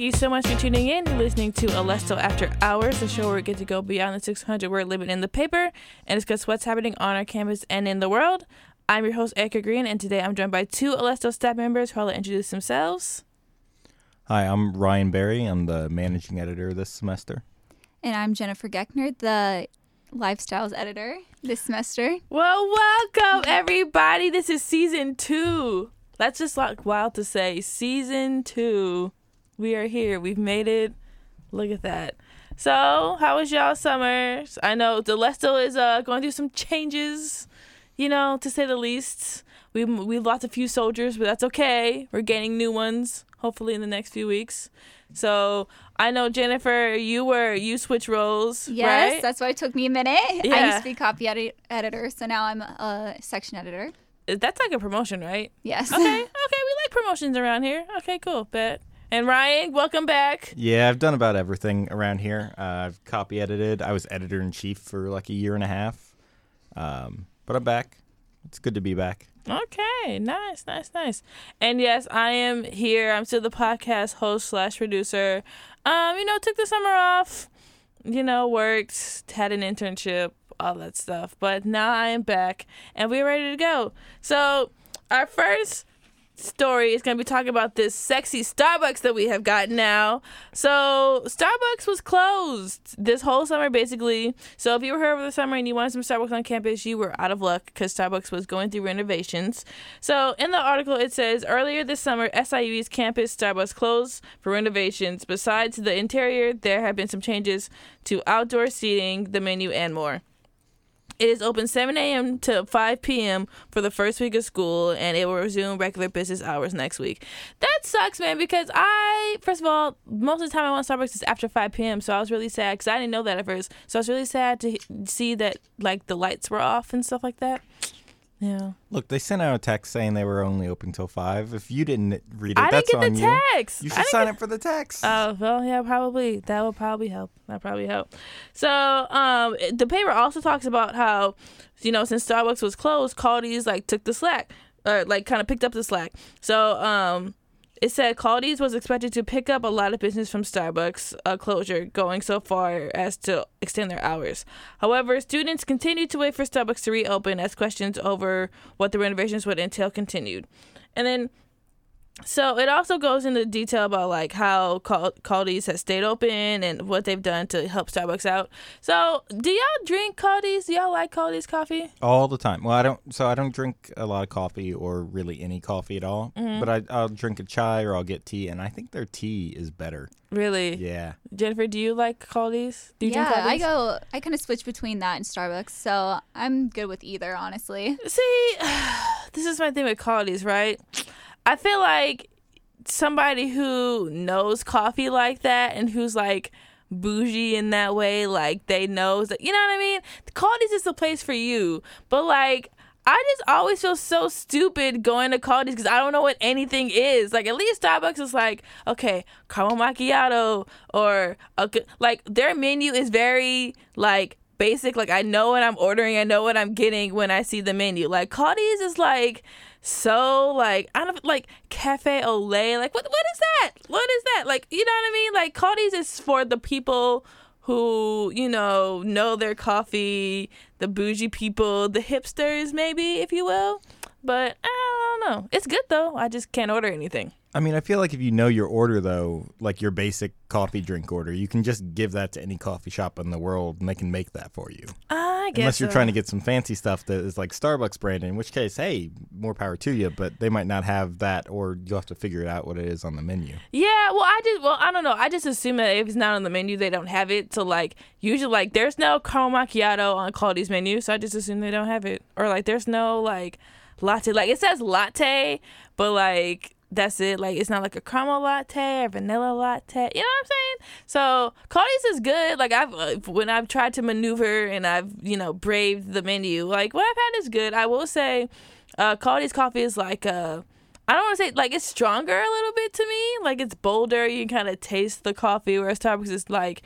Thank you so much for tuning in. You're listening to Alestle After Hours, the show where we get to go beyond the 600 word limit in the paper and discuss what's happening on our campus and in the world. I'm your host, Erica Green, and today I'm joined by two Alestle staff members who will introduce themselves. Hi, I'm Ryan Barry. I'm the managing editor this semester. And I'm Jennifer Geckner, the lifestyles editor this semester. Well, welcome everybody. This is season two. That's just like wild to say. Season two. We are here. We've made it. Look at that. So, how was y'all summer? I know the Alestle is uh, going through some changes, you know, to say the least. We we've lost a few soldiers, but that's okay. We're gaining new ones, hopefully in the next few weeks. So I know Jennifer, you were you switch roles. Yes, right? that's why it took me a minute. I used to be copy edit- editor, so now I'm a section editor. That's like a promotion, right? Yes. Okay, okay, we like promotions around here. Okay, cool, bet. And Ryan, welcome back. Yeah, I've done about everything around here. Uh, I've copy edited. I was editor in chief for like a year and a half. Um, but I'm back. It's good to be back. Okay, nice, nice, nice. And yes, I am here. I'm still the podcast host slash producer. Um, you know, took the summer off. You know, worked, had an internship, all that stuff. But now I am back, and we're ready to go. So, our first story is going to be talking about this sexy Starbucks that we have got now. So, Starbucks was closed this whole summer, basically. So, if you were here over the summer and you wanted some Starbucks on campus, you were out of luck because Starbucks was going through renovations. So, in the article, it says earlier this summer, SIU's campus Starbucks closed for renovations. Besides the interior, there have been some changes to outdoor seating, the menu, and more. It is open 7 a.m. to 5 p.m. for the first week of school, and it will resume regular business hours next week. That sucks, man, because I, first of all, most of the time I want Starbucks is after 5 p.m., so I was really sad because I didn't know that at first. So I was really sad to see that, like, the lights were off and stuff like that. Yeah. Look, they sent out a text saying they were only open till five. If you didn't read it, I didn't that's get on the you. text. You should didn't sign get- up for the text. Oh well, yeah, probably that will probably help. That probably help. So, um, the paper also talks about how, you know, since Starbucks was closed, Kaldi's like took the slack, or like kind of picked up the slack. So, um, it said Kaldi's was expected to pick up a lot of business from Starbucks uh, closure, going so far as to extend their hours. However, students continued to wait for Starbucks to reopen as questions over what the renovations would entail continued. And then so it also goes into detail about like how Cal- Kaldi's has stayed open and what they've done to help Starbucks out. So do y'all drink Kaldi's? Do y'all like Kaldi's coffee? all the time. Well, I don't. So I don't drink a lot of coffee or really any coffee at all. Mm-hmm. But I, I'll drink a chai or I'll get tea, and I think their tea is better. Really? Yeah. Jennifer, do you like Kaldi's? Do you yeah, drink I go. I kind of switch between that and Starbucks, so I'm good with either, honestly. See, this is my thing with Kaldi's, right? I feel like somebody who knows coffee like that and who's like bougie in that way, like they knows that you know what I mean. Kaldi's is the place for you, but like. I just always feel so stupid going to Kaldi's because I don't know what anything is. Like at least Starbucks is like, okay, caramel macchiato or g- like their menu is very like basic. Like I know what I'm ordering, I know what I'm getting when I see the menu. Like Kaldi's is like so like I don't like cafe au lait. Like what what is that? What is that? Like you know what I mean? Like Kaldi's is for the people who you know know their coffee, the bougie people, the hipsters maybe if you will. But I don't know. It's good though. I just can't order anything. I mean, I feel like if you know your order though, like your basic coffee drink order, you can just give that to any coffee shop in the world, and they can make that for you. I guess Unless you're trying to get some fancy stuff that is like Starbucks brand, in which case, hey, more power to you. But they might not have that, or you'll have to figure it out what it is on the menu. Yeah, well, I just well, I don't know. I just assume that if it's not on the menu, they don't have it. So like, usually like, there's no caramel macchiato on Kaldi's menu, so I just assume they don't have it. Or like, there's no like latte. Like it says latte, but like that's it. Like it's not like a caramel latte or vanilla latte. You know what I'm saying? So Kaldi's is good. Like I've uh, when I've tried to maneuver and I've you know braved the menu. Like what I've had is good. I will say, uh, Kaldi's coffee is like uh I don't want to say like it's stronger a little bit to me. Like it's bolder. You can kind of taste the coffee, whereas Starbucks is like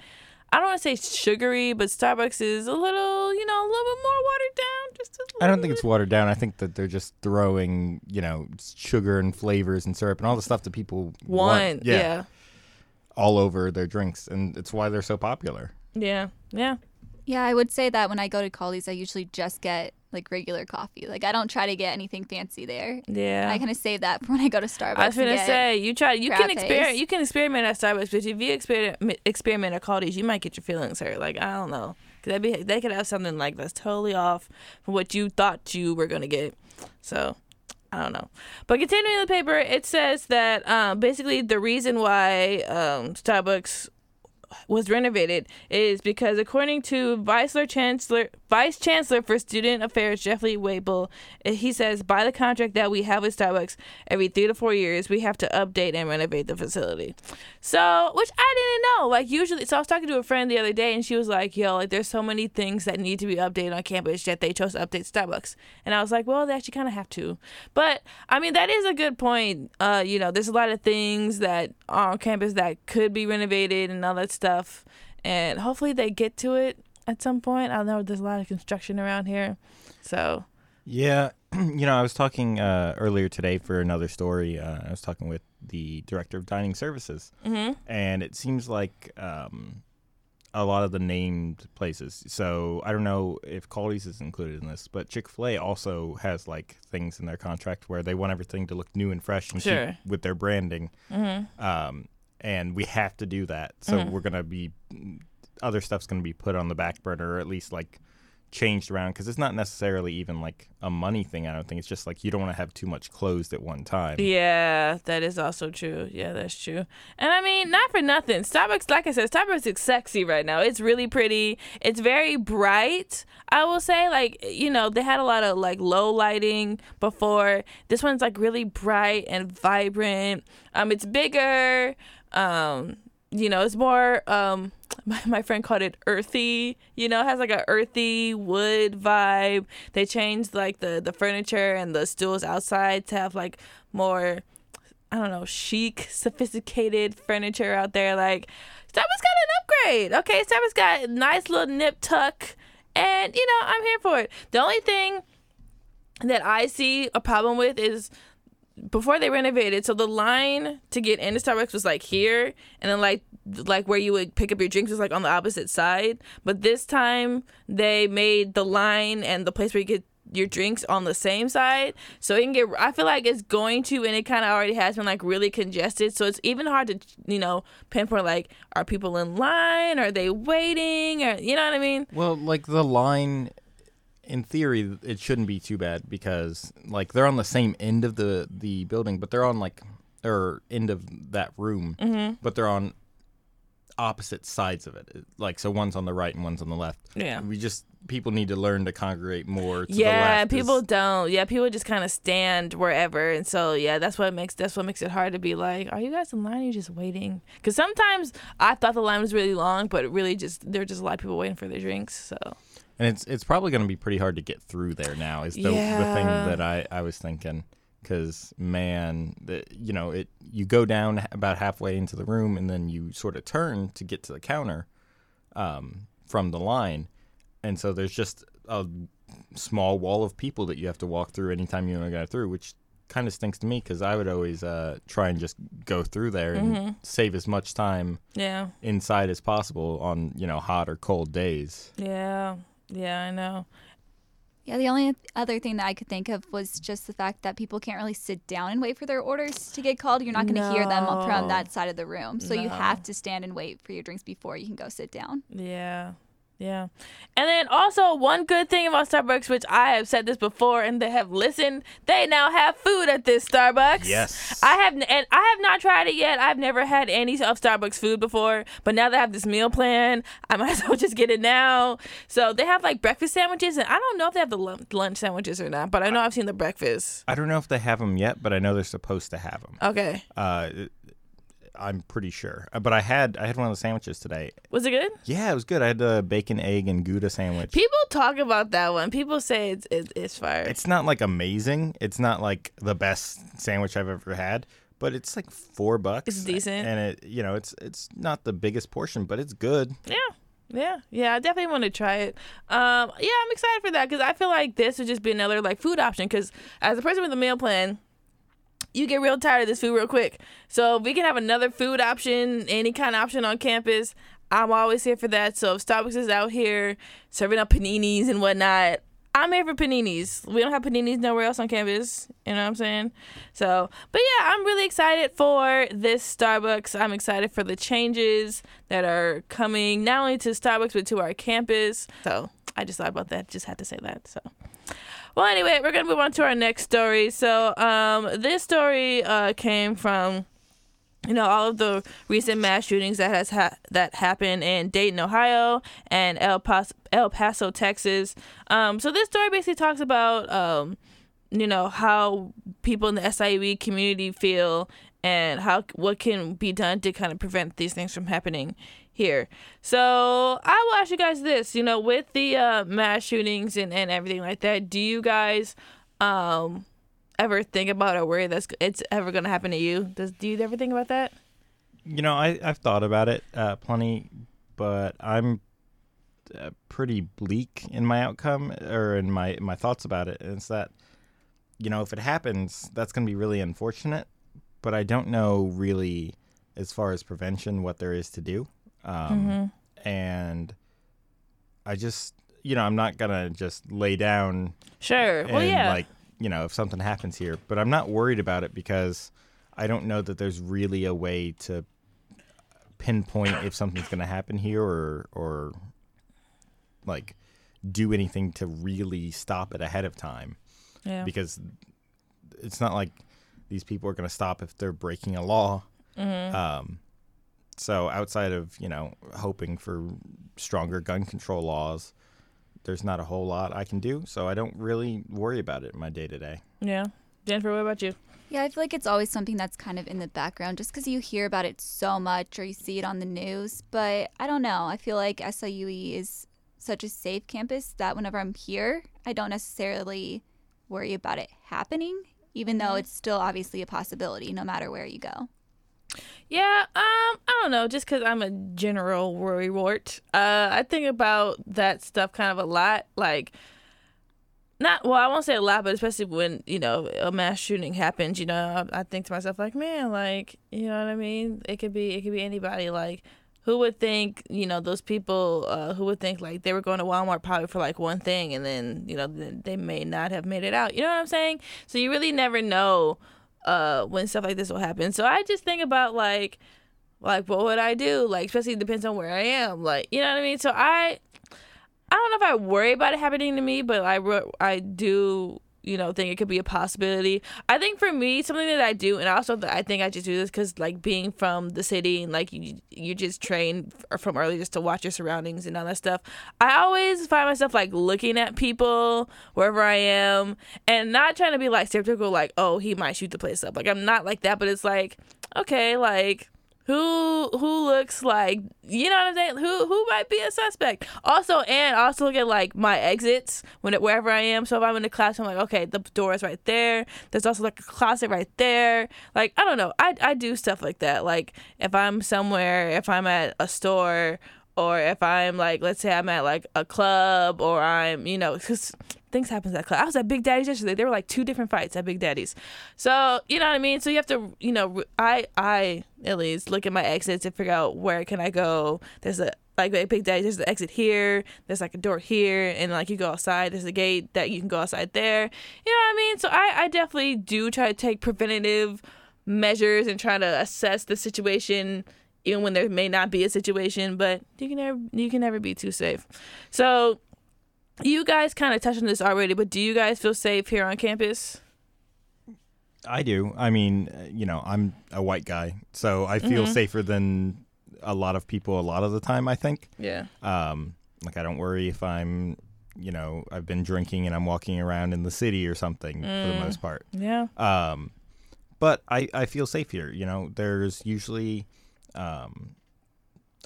I don't want to say sugary, but Starbucks is a little, you know, a little bit more watered down. Just I don't little think it's watered down. I think that they're just throwing, you know, sugar and flavors and syrup and all the stuff that people want, Yeah. all over their drinks, and it's why they're so popular. Yeah, yeah. Yeah, I would say that when I go to Kaldi's, I usually just get like regular coffee. Like I don't try to get anything fancy there. Yeah. I kind of save that for when I go to Starbucks. I was gonna say you try you can experiment you can experiment at Starbucks, but if you experiment experiment at Kaldi's, you might get your feelings hurt. Like I don't know, cause they be they could have something like that's totally off from what you thought you were gonna get. So I don't know. But continuing the paper, it says that um, basically the reason why um, Starbucks was renovated is because according to Vice Chancellor Vice Chancellor for Student Affairs Jeffrey Waple, he says by the contract that we have with Starbucks, every three to four years we have to update and renovate the facility. So, which I didn't know. Like usually, so I was talking to a friend the other day, and she was like, "Yo, like there's so many things that need to be updated on campus that they chose to update Starbucks." And I was like, "Well, they actually kind of have to." But I mean, that is a good point. Uh, you know, there's a lot of things that are on campus that could be renovated and all that stuff, and hopefully they get to it at some point. I know there's a lot of construction around here, so Yeah, you know, I was talking uh, earlier today for another story. Uh, I was talking with the director of dining services, hmm and it seems like um, a lot of the named places. So I don't know if Kaldi's is included in this, but Chick Fil A also has like things in their contract where they want everything to look new and fresh and Sure. keep with their branding. hmm Um, and we have to do that. So Mhm. we're gonna be other stuff's gonna be put on the back burner, or at least like changed around because it's not necessarily even like a money thing. I don't think it's just like you don't want to have too much closed at one time. Yeah, that is also true. Yeah, that's true. And I mean, not for nothing. Starbucks, like I said, Starbucks is sexy right now. It's really pretty. It's very bright. I will say, like, you know, they had a lot of like low lighting before. This one's like really bright and vibrant. Um, it's bigger. Um, you know, it's more um my, my friend called it earthy you know has like a earthy wood vibe. They changed like the the furniture and the stools outside to have like more i don't know chic sophisticated furniture out there. Like starbucks got an upgrade. Okay starbucks got nice little nip tuck and you know i'm here for it. The only thing that i see a problem with is before they renovated, so the line to get into Starbucks was like here, and then like like where you would pick up your drinks was like on the opposite side. But this time they made the line and the place where you get your drinks on the same side, so it can get. I feel like it's going to, and it kind of already has been like really congested. So it's even hard to you know pinpoint like are people in line, are they waiting, or you know what I mean? Well, like the line, in theory, it shouldn't be too bad because like they're on the same end of the the building, but they're on like or end of that room, Mm-hmm. but they're on opposite sides of it. Like so, one's on the right and one's on the left. Yeah. We just people need to learn to congregate more. To the yeah people is- don't yeah people just kind of stand wherever and so yeah that's what makes that's what makes it hard to be like are you guys in line or are you just waiting because sometimes i thought the line was really long but really just there were just a lot of people waiting for their drinks so and it's it's probably going to be pretty hard to get through there now. Is the the thing that I I was thinking. Because man, the, you know it. You go down about halfway into the room, and then you sort of turn to get to the counter um, from the line, and so there's just a small wall of people that you have to walk through anytime you want to go through, which kind of stinks to me because I would always uh, try and just go through there and Mhm. save as much time yeah inside as possible on you know hot or cold days. yeah yeah i know Yeah, the only other thing that I could think of was just the fact that people can't really sit down and wait for their orders to get called. You're not going to hear them from that side of the room. So you have to stand and wait for your drinks before you can go sit down. Yeah. Yeah. And then also one good thing about Starbucks, which I have said this before and they have listened, they now have food at this Starbucks. Yes. I have and I have not tried it yet. I've never had any of Starbucks food before, but now they have this meal plan, I might as well just get it now. So they have like breakfast sandwiches and I don't know if they have the lunch sandwiches or not, but I know I've seen the breakfast. I don't know if they have them yet, but I know they're supposed to have them. Okay. Uh, I'm pretty sure. Uh, But I had I had one of the sandwiches today. Was it good? Yeah, it was good. I had the bacon, egg, and Gouda sandwich. People talk about that one. People say it's it, it's fire. It's not like amazing. It's not like the best sandwich I've ever had, but it's like four bucks. It's decent. and it you know it's it's not the biggest portion, but it's good. Yeah. Yeah, yeah, I definitely want to try it. Um, yeah, I'm excited for that because I feel like this would just be another like food option. Because as a person with a meal plan, you get real tired of this food real quick. So if we can have another food option, any kind of option on campus, I'm always here for that. So if Starbucks is out here serving up paninis and whatnot, I'm here for paninis. We don't have paninis nowhere else on campus. You know what I'm saying? So, but yeah, I'm really excited for this Starbucks. I'm excited for the changes that are coming not only to Starbucks but to our campus. So I just thought about that. Just had to say that. So. Well, anyway, we're gonna move on to our next story. So, um, this story uh, came from you know all of the recent mass shootings that has ha- that happened in Dayton, Ohio, and El Paso, El Paso, Texas. Um, so this story basically talks about um, you know how people in the SIUE community feel and how what can be done to kind of prevent these things from happening here. So I will ask you guys this: you know, with the uh, mass shootings and and everything like that, do you guys um ever think about or worry that's it's ever going to happen to you? Does do you ever think about that? You know, I I've thought about it uh, plenty, but I'm uh, pretty bleak in my outcome or in my my thoughts about it. And it's that you know, if it happens, that's going to be really unfortunate. But I don't know really, as far as prevention, what there is to do. Um, And I just, you know, I'm not gonna just lay down Sure. and well, yeah. like you know if something happens here but i'm not worried about it because i don't know that there's really a way to pinpoint if something's to happen here or or like do anything to really stop it ahead of time yeah. because it's not like these people are going to stop if they're breaking a law Mm-hmm. um so outside of you know hoping for stronger gun control laws there's not a whole lot I can do, so I don't really worry about it in my day to day. yeah. Jennifer, what about you? Yeah, I feel like it's always something that's kind of in the background just because you hear about it so much or you see it on the news. But I don't know. I feel like SIUE is such a safe campus that whenever I'm here, I don't necessarily worry about it happening, even though mm-hmm. it's still obviously a possibility no matter where you go. Yeah, um, I don't know, just because I'm a general worry wart. Uh, I think about that stuff kind of a lot. Like, not well, I won't say a lot, but especially when you know a mass shooting happens, you know, I, I think to myself like, man, like, you know what I mean? It could be, it could be anybody. Like, who would think, you know, those people, uh, who would think like they were going to Walmart probably for like one thing, and then you know they may not have made it out. You know what I'm saying? So you really never know uh when stuff like this will happen. So I just think about like like what would I do? Like especially depends on where I am. Like you know what I mean? So I I don't know if I worry about it happening to me, but I I do you know think it could be a possibility. I think for me something that I do, and also I think I just do this because like being from the city and like you you just train from early just to watch your surroundings and all that stuff. I always find myself like looking at people wherever I am and not trying to be like stereotypical like oh he might shoot the place up. Like I'm not like that, but it's like okay like who who looks like you know what I'm saying? Who who might be a suspect? Also, and also look at like my exits when wherever I am. So if I'm in the class, I'm like, okay, the door is right there. There's also like a closet right there. Like I don't know. I I do stuff like that. Like if I'm somewhere, if I'm at a store. Or if I'm like, let's say I'm at like a club, or I'm, you know, because things happen at club. I was at Big Daddy's yesterday. There were like two different fights at Big Daddy's. So you know what I mean. So you have to, you know, I I at least look at my exits and figure out where can I go. There's a like at Big Daddy's. There's the exit here. There's like a door here, and like you go outside. There's a gate that you can go outside there. You know what I mean. So I I definitely do try to take preventative measures and try to assess the situation even when there may not be a situation but you can never you can never be too safe so you guys kind of touched on this already but do you guys feel safe here on campus I do. I mean, you know, I'm a white guy, so I feel Mhm. safer than a lot of people a lot of the time, I think. yeah Um, like I don't worry if I'm, you know, I've been drinking and I'm walking around in the city or something for the Mm. most part. yeah Um, but I, I feel safe here. You know, there's usually, um,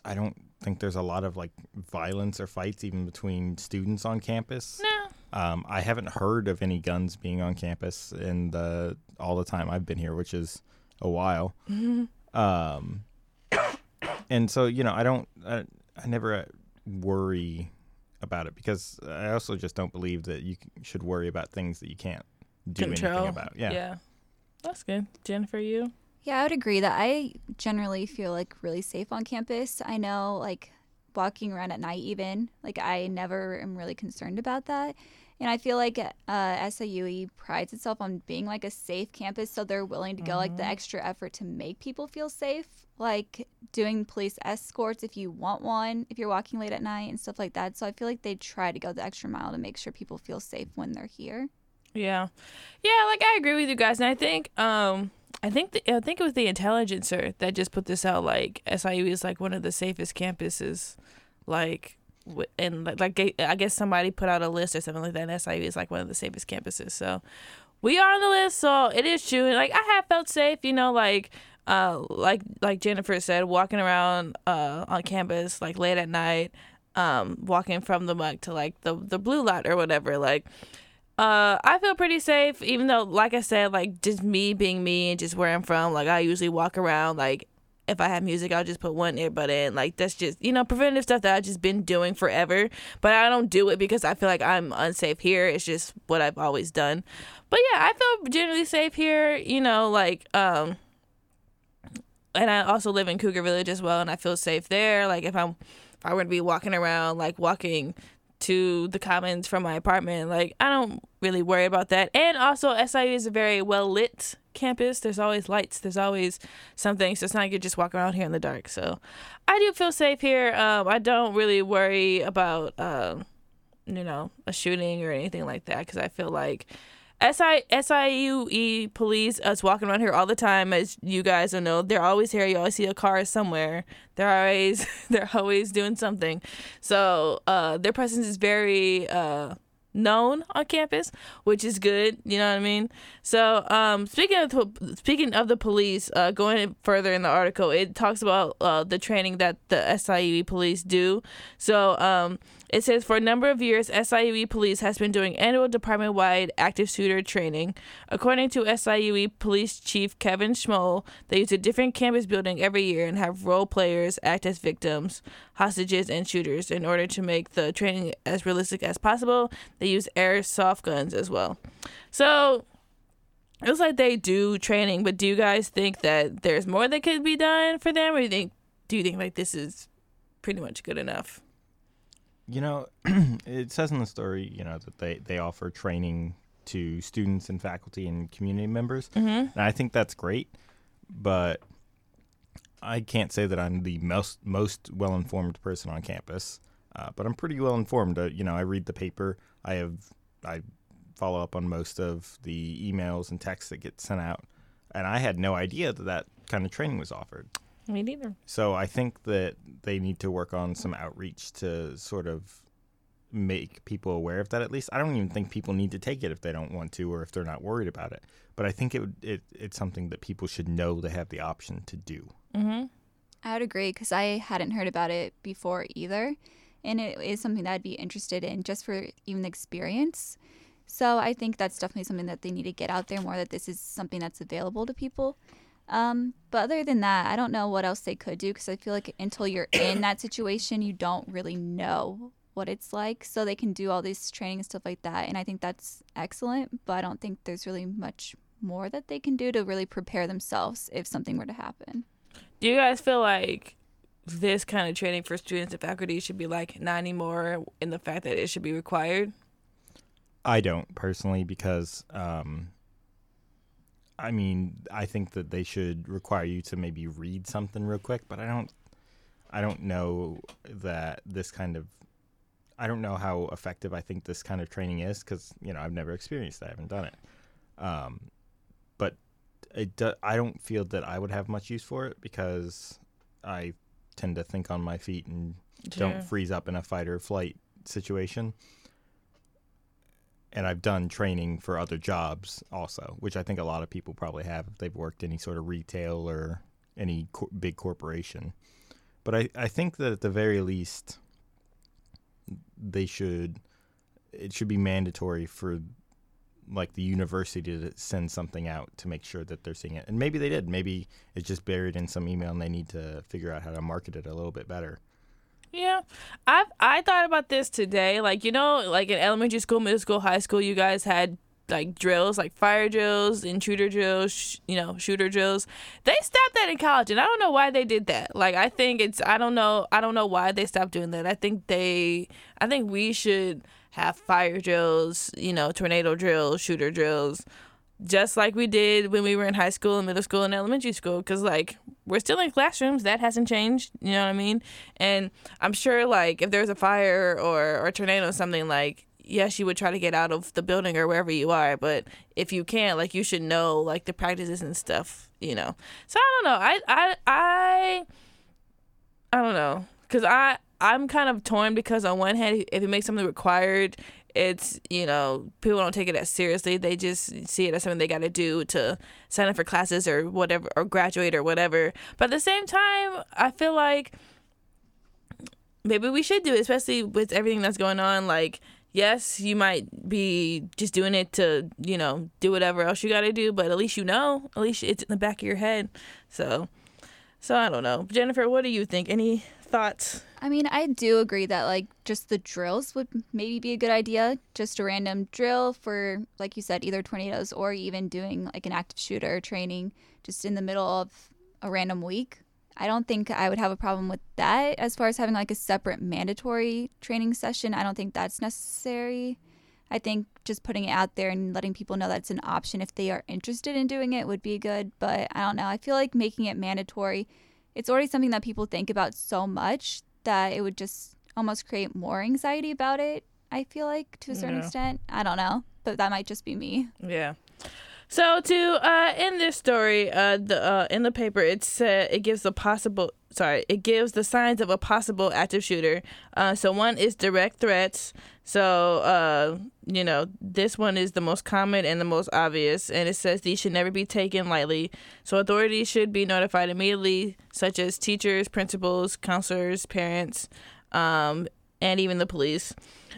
I don't think there's a lot of like violence or fights even between students on campus. no Um, I haven't heard of any guns being on campus in the all the time I've been here, which is a while. Hmm. Um, and so you know, I don't, I, I never uh, worry about it because I also just don't believe that you should worry about things that you can't do control anything about. Yeah. yeah That's good. Jennifer, you? Yeah, I would agree that I generally feel like really safe on campus. I know, like, walking around at night, even, like, I never am really concerned about that. And I feel like uh, SIUE prides itself on being like a safe campus, so they're willing to go like the extra effort to make people feel safe, like doing police escorts if you want one, if you're walking late at night and stuff like that. So I feel like they try to go the extra mile to make sure people feel safe when they're here. Yeah, yeah. Like I agree with you guys, and I think, um, I think, the, I think it was the Intelligencer that just put this out. Like SIU is like one of the safest campuses, like and like, I guess somebody put out a list or something like that. And SIU is like one of the safest campuses. So we are on the list. So it is true. And like I have felt safe, you know, like uh like like Jennifer said, walking around uh on campus like late at night, um, walking from the muck to like the the blue lot or whatever, like. Uh, I feel pretty safe, even though, like I said, like just me being me and just where I'm from. Like I usually walk around like if I have music, I'll just put one earbud in. Like that's just you know preventative stuff that I've just been doing forever. But I don't do it because I feel like I'm unsafe here. It's just what I've always done. But yeah, I feel generally safe here. You know, like um, and I also live in Cougar Village as well, and I feel safe there. Like if I'm if I were to be walking around, like walking to the commons from my apartment. Like I don't really worry about that. And also SIU is a very well lit campus. There's always lights. There's always something. So it's not like you just walk around here in the dark. So I do feel safe here. Um, I don't really worry about um, you know a shooting or anything like that because I feel like. SI, SIUE police us walking around here all the time, as you guys don't know. They're always here. You always see a car somewhere. They're always they're always doing something. So uh, their presence is very uh, known on campus, which is good. You know what I mean? So um, speaking of the, speaking of the police, uh, going further in the article, it talks about uh, the training that the SIUE police do. So um, it says for a number of years, SIUE police has been doing annual department wide active shooter training. According to SIUE police chief Kevin Schmoll, they use a different campus building every year and have role players act as victims, hostages, and shooters. In order to make the training as realistic as possible, they use airsoft guns as well. So it looks like they do training, but do you guys think that there's more that could be done for them, or do you think do you think like this is pretty much good enough? You know, it says in the story, you know, that they, they offer training to students and faculty and community members. Mm-hmm. And I think that's great, but I can't say that I'm the most most well informed person on campus. Uh, but I'm pretty well informed. Uh, you know, I read the paper. I have I follow up on most of the emails and texts that get sent out, and I had no idea that that kind of training was offered. Me neither. So I think that they need to work on some outreach to sort of make people aware of that at least. I don't even think people need to take it if they don't want to or if they're not worried about it. But I think it, would, it it's something that people should know they have the option to do. Mm-hmm. I would agree because I hadn't heard about it before either. And it is something that I'd be interested in just for even the experience. So I think that's definitely something that they need to get out there more that this is something that's available to people. Um, but other than that, I don't know what else they could do because I feel like until you're in that situation, you don't really know what it's like. So they can do all this training and stuff like that. And I think that's excellent. But I don't think there's really much more that they can do to really prepare themselves if something were to happen. Do you guys feel like this kind of training for students and faculty should be like not anymore in the fact that it should be required? I don't personally because um, I mean I think that they should require you to maybe read something real quick, but I don't I don't know that this kind of I don't know how effective I think this kind of training is because you know I've never experienced it, I haven't done it. Um, but it do, I don't feel that I would have much use for it because I tend to think on my feet and Sure. don't freeze up in a fight or flight situation. And I've done training for other jobs also, which I think a lot of people probably have if they've worked any sort of retail or any big corporation. But I, I think that at the very least, they should, it should be mandatory for like the university to send something out to make sure that they're seeing it. And maybe they did. Maybe it's just buried in some email and they need to figure out how to market it a little bit better. Yeah, I I thought about this today. Like you know, like in elementary school, middle school, high school, you guys had like drills, like fire drills, intruder drills, sh- you know, shooter drills. They stopped that in college, and I don't know why they did that. Like, I think it's I don't know I don't know why they stopped doing that. I think they I think we should have fire drills, you know, tornado drills, shooter drills, just like we did when we were in high school and middle school and elementary school. Because like we're still in classrooms, that hasn't changed. You know what I mean? And I'm sure like if there's a fire or or a tornado or something like yes, you would try to get out of the building or wherever you are, but if you can't, like you should know like the practices and stuff, you know. So I don't know. I I I I don't know cuz I I'm kind of torn because on one hand if it makes something required, it's, you know, people don't take it as seriously. They just see it as something they got to do to sign up for classes or whatever or graduate or whatever. But at the same time, I feel like maybe we should do it, especially with everything that's going on like yes, you might be just doing it to, you know, do whatever else you got to do, but at least you know, at least it's in the back of your head. So, so I don't know. Jennifer, what do you think? Any thoughts? I mean, I do agree that like just the drills would maybe be a good idea. Just a random drill for, like you said, either tornadoes or even doing like an active shooter training just in the middle of a random week. I don't think I would have a problem with that. As far as having like a separate mandatory training session, I don't think that's necessary. I think just putting it out there and letting people know that it's an option if they are interested in doing it would be good. But I don't know. I feel like making it mandatory, it's already something that people think about so much that it would just almost create more anxiety about it. I feel like to a certain Yeah. extent. I don't know, but that might just be me. Yeah. So to uh, end this story, uh, the uh, in the paper it said it gives the possible sorry it gives the signs of a possible active shooter. Uh, so one is direct threats. So uh, you know this one is the most common and the most obvious, and it says these should never be taken lightly. So authorities should be notified immediately, such as teachers, principals, counselors, parents, um, and even the police.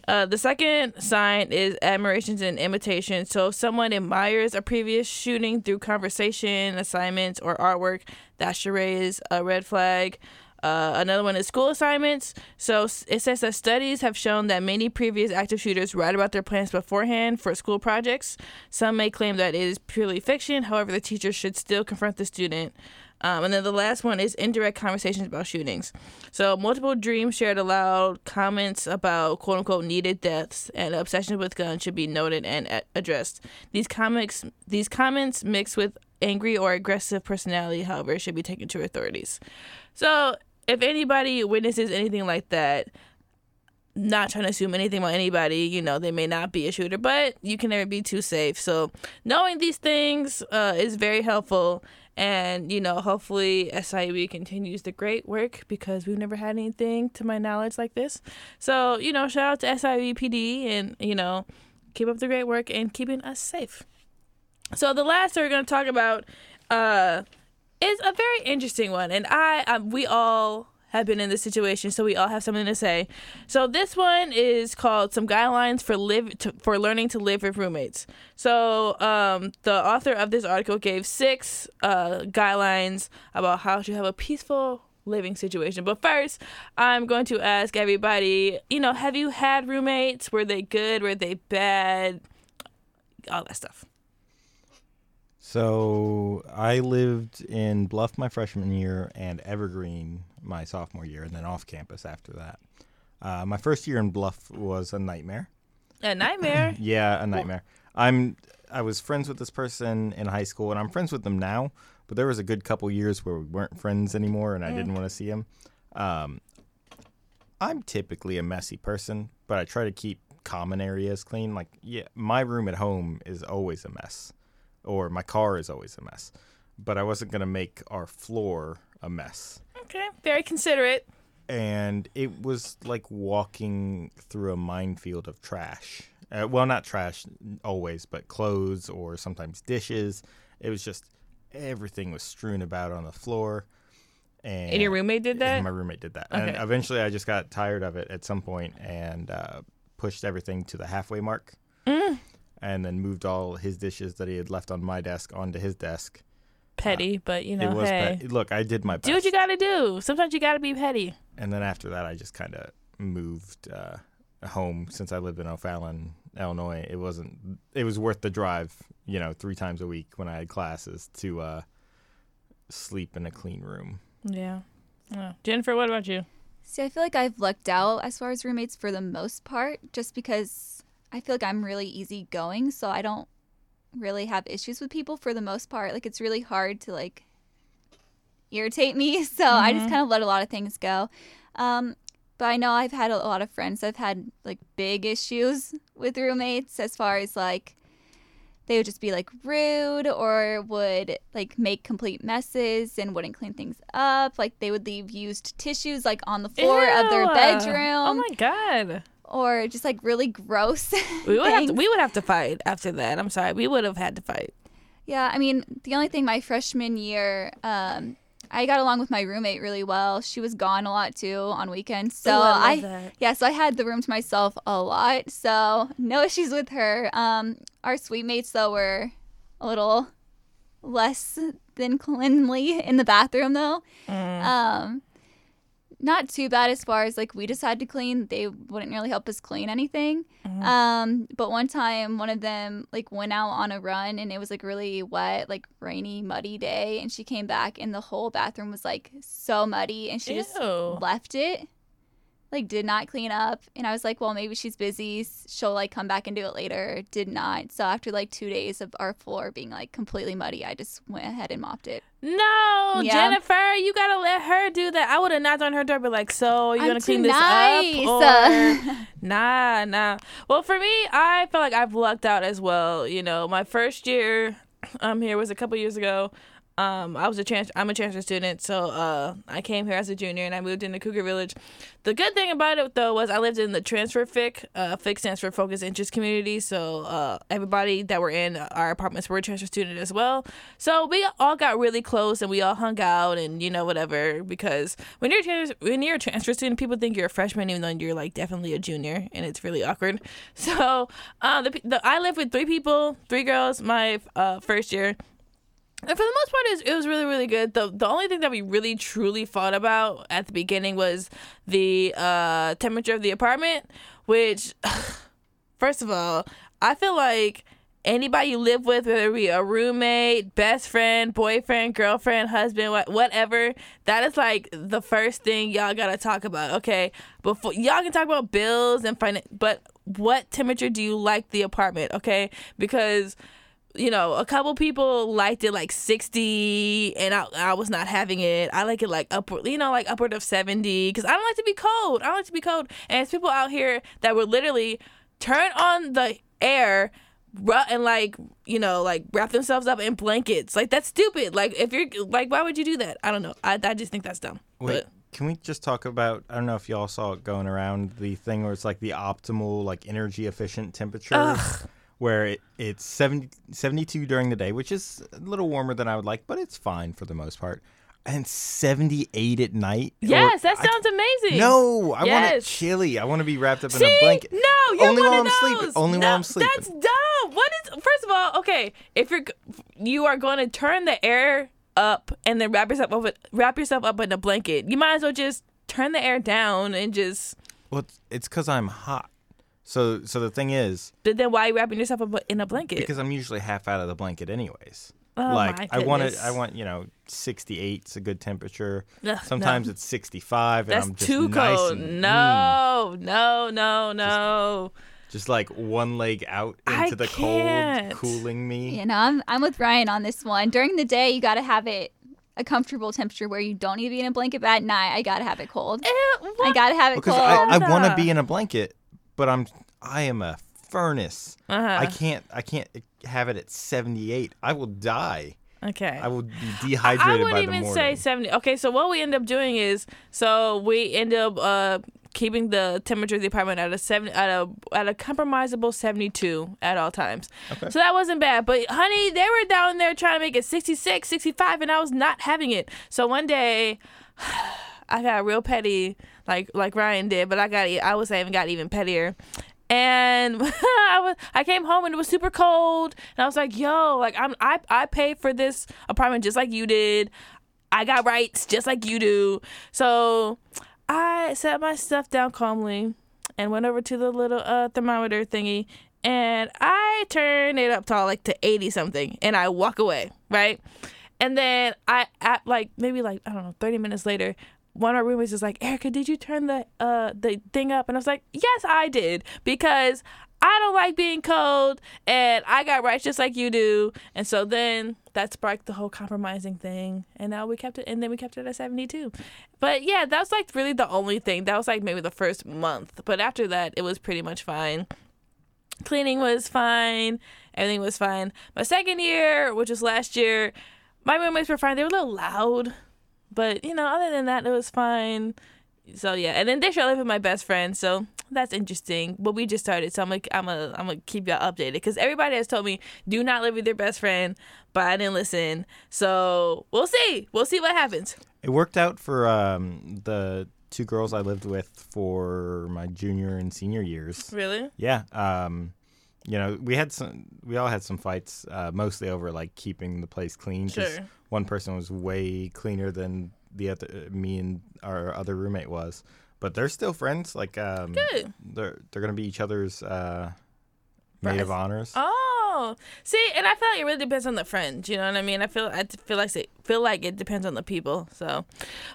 Uh, the second sign is admirations and imitation. So if someone admires a previous shooting through conversation, assignments, or artwork, that should raise a red flag. Uh, another one is school assignments. So it says that studies have shown that many previous active shooters write about their plans beforehand for school projects. Some may claim that it is purely fiction. However, the teacher should still confront the student. Um, and then the last one is indirect conversations about shootings. So multiple dreams shared aloud, comments about quote unquote needed deaths, and obsession with guns should be noted and addressed. These comics, these comments mixed with angry or aggressive personality, however, should be taken to authorities. So if anybody witnesses anything like that, not trying to assume anything about anybody, you know, they may not be a shooter, but you can never be too safe. So knowing these things uh, is very helpful. And, you know, hopefully SIUE continues the great work because we've never had anything to my knowledge like this. So, you know, shout out to SIUE PD and, you know, keep up the great work and keeping us safe. So the last that we're going to talk about uh, is a very interesting one. And I, um, we all have been in this situation, so we all have something to say. So this one is called "Some Guidelines for Live to, for Learning to Live with Roommates." So um, the author of this article gave six uh, guidelines about how to have a peaceful living situation. But first, I'm going to ask everybody, you know, have you had roommates? Were they good? Were they bad? All that stuff. So I lived in Bluff my freshman year and Evergreen my sophomore year, and then off campus after that. Uh, my first year in Bluff was a nightmare. A nightmare. Yeah, a nightmare. I'm I was friends with this person in high school, and I'm friends with them now. But there was a good couple years where we weren't friends anymore, and I didn't want to see him. Um, I'm typically a messy person, but I try to keep common areas clean. Like, yeah, my room at home is always a mess, or my car is always a mess. But I wasn't gonna make our floor a mess Okay, very considerate. and it was like walking through a minefield of trash. Uh, well, not trash always, but clothes or sometimes dishes. It was just everything was strewn about on the floor. And, And your roommate did that? my roommate did that, and eventually I just got tired of it at some point and uh, pushed everything to the halfway mark, Mm. and then moved all his dishes that he had left on my desk onto his desk. Petty, but you know, it was hey, pet- look, I did my best. do what you gotta do. Sometimes you gotta be petty. and then after that, I just kind of moved uh, home since I lived in O'Fallon, Illinois. It wasn't. It was worth the drive. You know, three times a week when I had classes to uh, sleep in a clean room. Yeah. yeah. Jennifer, what about you? See, I feel like I've lucked out as far as roommates for the most part, just because I feel like I'm really easygoing, so I don't really have issues with people for the most part. Like it's really hard to like irritate me, so I just kind of let a lot of things go. Um, but I know I've had a lot of friends. I've had like big issues with roommates as far as like they would just be like rude or would like make complete messes and wouldn't clean things up. Like they would leave used tissues like on the floor of their bedroom Oh my god. Or just like really gross. We would have to, we would have to fight after that. I'm sorry. We would have had to fight. Yeah, I mean, the only thing my freshman year, um, I got along with my roommate really well. She was gone a lot too on weekends, so Ooh, I I, that. yeah, so I had the room to myself a lot. So no issues with her. Um, our suite mates though were a little less than cleanly in the bathroom though. Mm. Um, not too bad as far as like we just had to clean. They wouldn't really help us clean anything. Mm-hmm. Um, but one time one of them like went out on a run and it was like really wet, like rainy, muddy day, and she came back and the whole bathroom was like so muddy and she just left it. Like did not clean up. And I was like, well maybe she's busy. She'll like come back and do it later. Did not. So after like two days of our floor being like completely muddy, I just went ahead and mopped it. No, Yeah. Jennifer, you gotta let her do that. I would have knocked on her door, be like, "So you I'm gonna clean this nice. up?" Or nah, nah. Well, for me, I feel like I've lucked out as well. You know, my first year um here was a couple years ago. Um, I was a trans. I'm a transfer student, so uh, I came here as a junior and I moved into Cougar Village. The good thing about it though was I lived in the transfer FIC. Uh, FIC stands for Focus Interest Community. So uh, everybody that were in our apartments were a transfer student as well. So we all got really close and we all hung out and you know whatever because when you're trans- when you're a transfer student, people think you're a freshman even though you're like definitely a junior and it's really awkward. So uh, the, the I lived with three people, three girls, my uh, first year. And for the most part, it was, it was really, really good. The the only thing that we really truly fought about at the beginning was the uh, temperature of the apartment, which, first of all, I feel like anybody you live with, whether it be a roommate, best friend, boyfriend, girlfriend, husband, what, whatever, that is like the first thing y'all gotta talk about. Okay, before y'all can talk about bills and finance, but what temperature do you like the apartment? Okay, because you know, a couple people liked it like 60 and I, I was not having it. I like it like upward, you know, like upward of 70 because I don't like to be cold. I don't like to be cold. And it's people out here that would literally turn on the air and like, you know, like wrap themselves up in blankets. Like, that's stupid. Like, if you're like, why would you do that? I don't know. I, I just think that's dumb. Wait, But can we just talk about? I don't know if y'all saw it going around the thing where it's like the optimal, like energy efficient temperature, where it, it's 70, 72 during the day, which is a little warmer than I would like, but it's fine for the most part, and seventy eight at night. or- yes, that I- sounds amazing. No, I want it chilly. I want to be wrapped up in a blanket. No, you're Only one while of I'm sleeping. Only no, while I'm sleeping. That's dumb. What is? First of all, okay, if you're you are going to turn the air up and then wrap yourself up wrap yourself up in a blanket, you might as well just turn the air down and just. Well, it's- it's because I'm hot. So, so the thing is, But then why are you wrapping yourself up in a blanket? because I'm usually half out of the blanket anyways. Oh, like my I want it. I want you know 68 is a good temperature. Ugh, Sometimes no. it's 65, and that's I'm just too nice cold. and- mm, no, no, no, no. just like one leg out I into the can't. cold, cooling me. You know, I'm I'm with Ryan on this one. During the day, you got to have it a comfortable temperature where you don't need to be in a blanket. But at night, I got to have it cold. Ew, I got to have it Because cold. I, I want to be in a blanket, but I'm I am a furnace. Uh-huh. I can't I can't have it at 78. I will die. Okay. I will be I dehydrated would by the morning. I wouldn't even say 70. Okay, so what we end up doing is so we end up uh keeping the temperature of the apartment at a 70 at a at a compromisable 72 at all times. Okay. So that wasn't bad, but honey, they were down there trying to make it 66, 65 and I was not having it. So one day I got real petty like like Ryan did, but I got I was even got even pettier. And I was I came home and it was super cold and I was like, "Yo, like I'm I I paid for this apartment just like you did. I got rights just like you do." So I set my stuff down calmly and went over to the little uh, thermometer thingy, and I turned it up to like to eighty something, and I walk away, right? And then I at like maybe like I don't know, thirty minutes later, one of our roommates is like, Erica, did you turn the uh the thing up? And I was like, Yes, I did because I don't like being cold and I got rights just like you do. And so then that sparked the whole compromising thing. And now we kept it and then we kept it at 72. But yeah, that was like really the only thing. That was like maybe the first month. But after that, it was pretty much fine. Cleaning was fine. Everything was fine. My second year, which was last year, my roommates were fine. They were a little loud. But, you know, other than that, it was fine. So yeah, and then year I live with my best friend, so that's interesting. But we just started, so I'm like, I'm gonna, I'm gonna keep y'all updated because everybody has told me do not live with your best friend, but I didn't listen. So we'll see, we'll see what happens. It worked out for um, the two girls I lived with for my junior and senior years. Really? Yeah. Um, you know, we had some, we all had some fights, uh, mostly over like keeping the place clean. Sure. One person was way cleaner than the other, me and our other roommate was, but they're still friends. Like, um, Good. they're they're gonna be each other's uh, maid of honors. Oh, see, and I feel like it really depends on the friend. You know what I mean? I feel I feel like it feel like it depends on the people. So,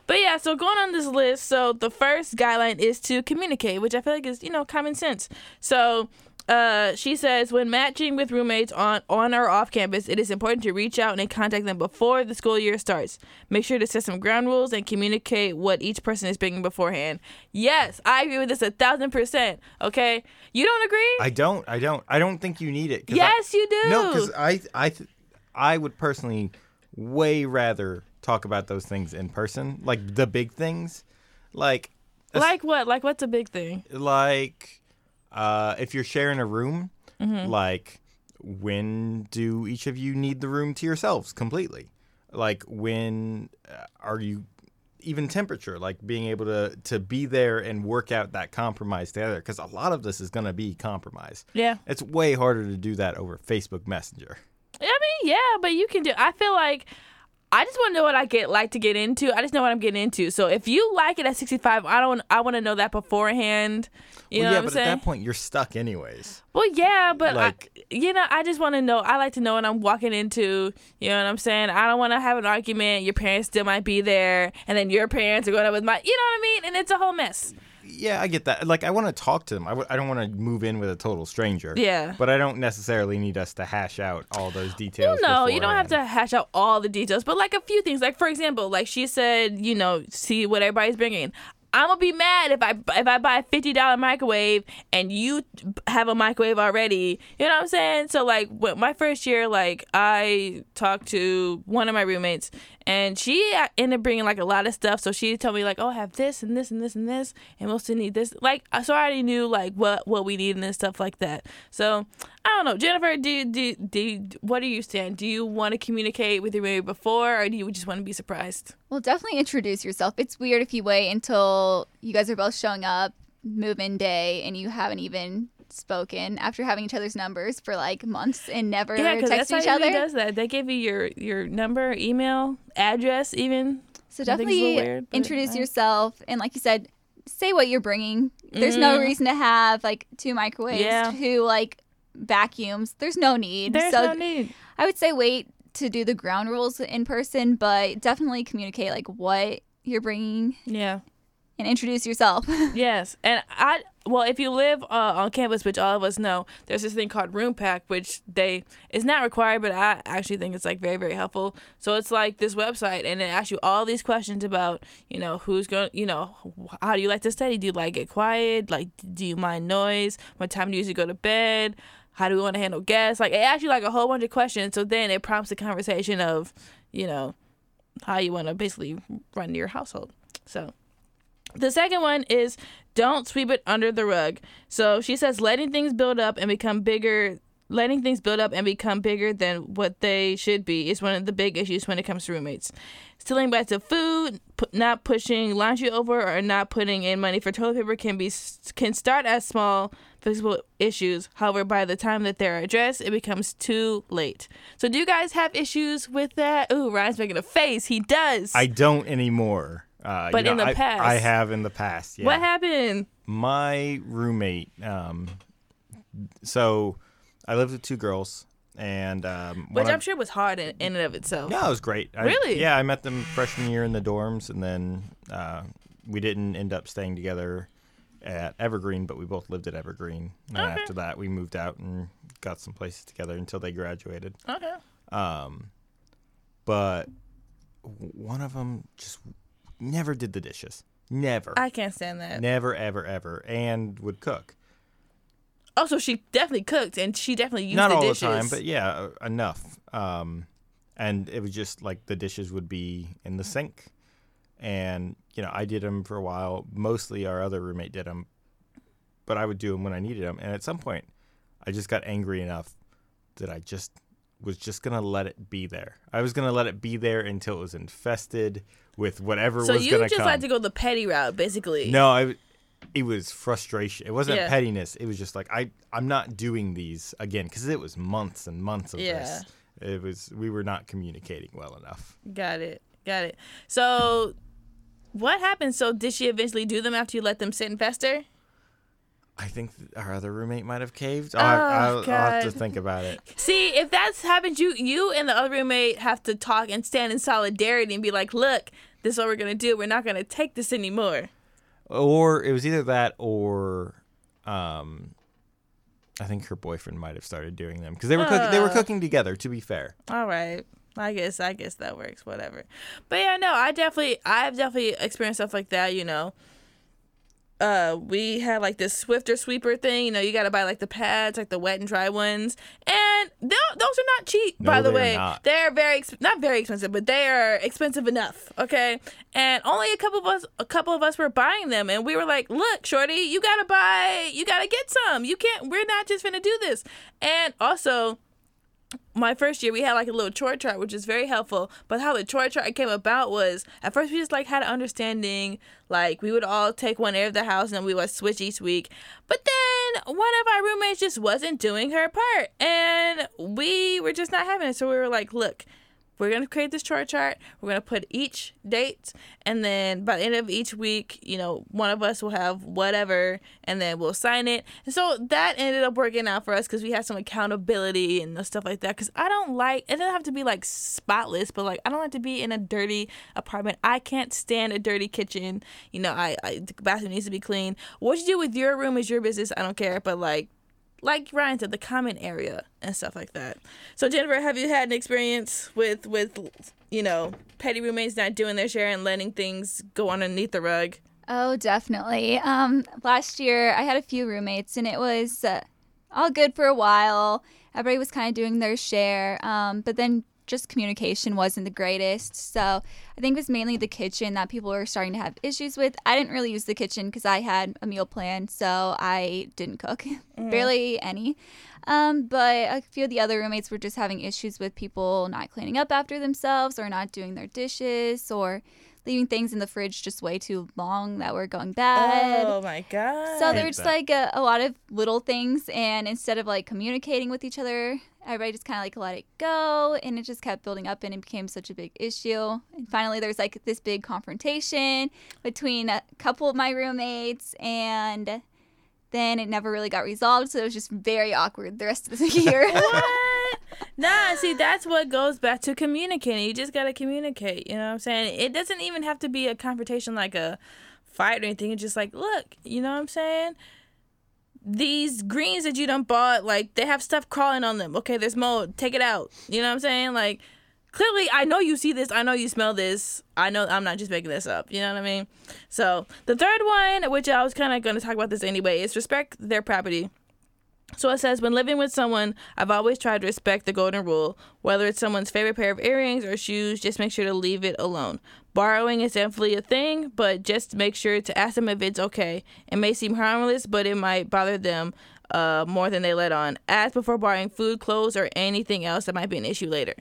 but yeah. So going on this list, so the first guideline is to communicate, which I feel like is you know common sense. So. Uh, she says when matching with roommates on on or off campus, it is important to reach out and contact them before the school year starts. Make sure to set some ground rules and communicate what each person is bringing beforehand. Yes, I agree with this a thousand percent. Okay, you don't agree? I don't. I don't. I don't think you need it. 'cause I- yes, you do. No, because I, I, I would personally way rather talk about those things in person, like the big things, like, Like what? Like what's a big thing? like, uh, if you're sharing a room, Mm-hmm. like, when do each of you need the room to yourselves completely? Like, when uh, are you? Even temperature, like being able to to be there and work out that compromise together, because a lot of this is going to be compromise. Yeah. It's way harder to do that over Facebook Messenger. I mean, yeah, but you can do. I feel like I just want to know what I get like to get into. I just know what I'm getting into. So if you like it at 65, I don't. I want to know that beforehand. You well, know yeah, what I'm but saying? at that point, you're stuck anyways. well, yeah, but like- I, you know, I just want to know. I like to know what I'm walking into. You know what I'm saying? I don't want to have an argument. Your parents still might be there, and then your parents are going up with my. You know what I mean? And it's a whole mess. Yeah, I get that. Like, I want to talk to them. I w- I don't want to move in with a total stranger. Yeah. But I don't necessarily need us to hash out all those details. No, you don't have to hash out all the details, but like a few things. Like for example, like she said, you know, see what everybody's bringing. I'm gonna be mad if I if I buy a fifty dollar microwave and you have a microwave already. You know what I'm saying? So like, my first year, like I talked to one of my roommates, and she ended up bringing like a lot of stuff. So she told me like, oh, I have this and this and this and this, and we'll still need this. Like, uh, so I already knew like what what we needed and stuff like that. So I don't know, Jennifer. Do do do what do you stand? Do you want to communicate with your roommate before, or do you just want to be surprised? Well, definitely introduce yourself. It's weird if you wait until you guys are both showing up, move in day, and you haven't even spoken after having each other's numbers for like months and never Yeah, text that's each how other. does that. They give you your your number, email, address, even. So I think it's a little definitely weird, introduce yourself and like you said, say what you're bringing. There's no Mhm. reason to have like two microwaves, Yeah. two like vacuums. There's no need. There's so no need. I would say wait to do the ground rules in person, but definitely communicate like what you're bringing Yeah. And introduce yourself. Yes, and I well, if you live uh, on campus, which all of us know, there's this thing called Room Pack, which they it's not required, but I actually think it's like very very helpful. So it's like this website, and it asks you all these questions about you know who's going, you know, how do you like to study? Do you like it quiet? Like, do you mind noise? What time do you usually go to bed? How do we want to handle guests? Like, it asks you like a whole bunch of questions. So then it prompts a conversation of, you know, how you want to basically run your household. So the second one is don't sweep it under the rug. So she says letting things build up and become bigger, letting things build up and become bigger than what they should be is one of the big issues when it comes to roommates. Stealing bites of food, not pushing laundry over, or not putting in money for toilet paper can be can start as small fixable issues. However, by the time that they're addressed, it becomes too late. So, do you guys have issues with that? Ooh, Ryan's making a face. He does. I don't anymore. Uh, But you in the I, past. I have in the past. Yeah. What happened? my roommate um so i lived with two girls and um Which one I'm sure was hard in, in and of itself. no it was great I- Really? yeah i met them freshman year in the dorms and then uh we didn't end up staying together at evergreen but we both lived at evergreen and Okay. after that we moved out and got some places together until they graduated Okay. um but one of them just never did the dishes. Never. I can't stand that. never ever ever. And would cook. Also, she definitely cooked and she definitely used not the all dishes. the time but yeah uh, enough. Um and it was just like the dishes would be in the sink. And you know i did them for a while. Mostly our other roommate did them but i would do them when i needed them and at some point i just got angry enough that i just was just gonna let it be there i was gonna let it be there until it was infested with whatever so was you gonna just come like to go the petty route, basically. no, I. It was frustration. It wasn't Yeah. pettiness. It was just like I. I'm not doing these again because it was months and months of Yeah. this. It was we were not communicating well enough. Got it. Got it. So, what happened? So, did she eventually do them after you let them sit and fester? I think our other roommate might have caved. Oh, I'll, I'll, I'll have to think about it. See, if that's happened, you you and the other roommate have to talk and stand in solidarity and be like, "Look, this is what we're gonna do. We're not gonna take this anymore." Or it was either that or, um, I think her boyfriend might have started doing them because they were cook- they were cooking together. To be fair, All right. I guess I guess that works. Whatever. But yeah, no, I definitely I've definitely experienced stuff like that. You know. Uh, we had like this Swiffer sweeper thing. You know, you got to buy like the pads, like the wet and dry ones, and those are not cheap. No, by the way, not. they're very ex- not very expensive, but they are expensive enough. Okay, and only a couple of us, a couple of us were buying them, and we were like, "Look, shorty, you gotta buy, you gotta get some. You can't. We're not just gonna do this." And also, my first year we had like a little chore chart which is very helpful but how the chore chart came about was at first we just like had an understanding like we would all take one area of the house and we would switch each week but then one of our roommates just wasn't doing her part and we were just not having it so we were like look we're gonna create this chore chart. We're gonna put each date, and then by the end of each week, you know, one of us will have whatever, and then we'll sign it. And so that ended up working out for us because we had some accountability and stuff like that. Because I don't like it doesn't have to be like spotless, but like I don't like to be in a dirty apartment. I can't stand a dirty kitchen. You know, I, I the bathroom needs to be clean. What you do with your room is your business. I don't care, but like like Ryan said, the common area and stuff like that. So Jennifer, have you had an experience with with you know petty roommates not doing their share and letting things go underneath the rug? Oh, definitely. Um, last year I had a few roommates, and it was uh, all good for a while. Everybody was kind of doing their share, um, but then just communication wasn't the greatest. So I think it was mainly the kitchen that people were starting to have issues with. I didn't really use the kitchen because I had a meal plan, so I didn't cook barely any. Um, but a few of the other roommates were just having issues with people not cleaning up after themselves or not doing their dishes or leaving things in the fridge just way too long that were going bad. Oh my god! So hate there's that. like a, a lot of little things, and instead of like communicating with each other, everybody just kind of like let it go, and it just kept building up, and it became such a big issue. And finally, there's like this big confrontation between a couple of my roommates, and then it never really got resolved. So it was just very awkward the rest of the year. what? Nah, see, that's what goes back to communicating. You just gotta communicate. You know what I'm saying? It doesn't even have to be a confrontation like a fight or anything. It's just like, look, you know what I'm saying? These greens that you done bought, like they have stuff crawling on them. Okay, there's mold. Take it out. You know what I'm saying? Like clearly I know you see this, I know you smell this. I know I'm not just making this up. You know what I mean? So the third one, which I was kinda gonna talk about this anyway, is respect their property. So it says, when living with someone, I've always tried to respect the golden rule. Whether it's someone's favorite pair of earrings or shoes, just make sure to leave it alone. Borrowing is definitely a thing, but just make sure to ask them if it's okay. It may seem harmless, but it might bother them uh, more than they let on. Ask before borrowing food, clothes, or anything else that might be an issue later.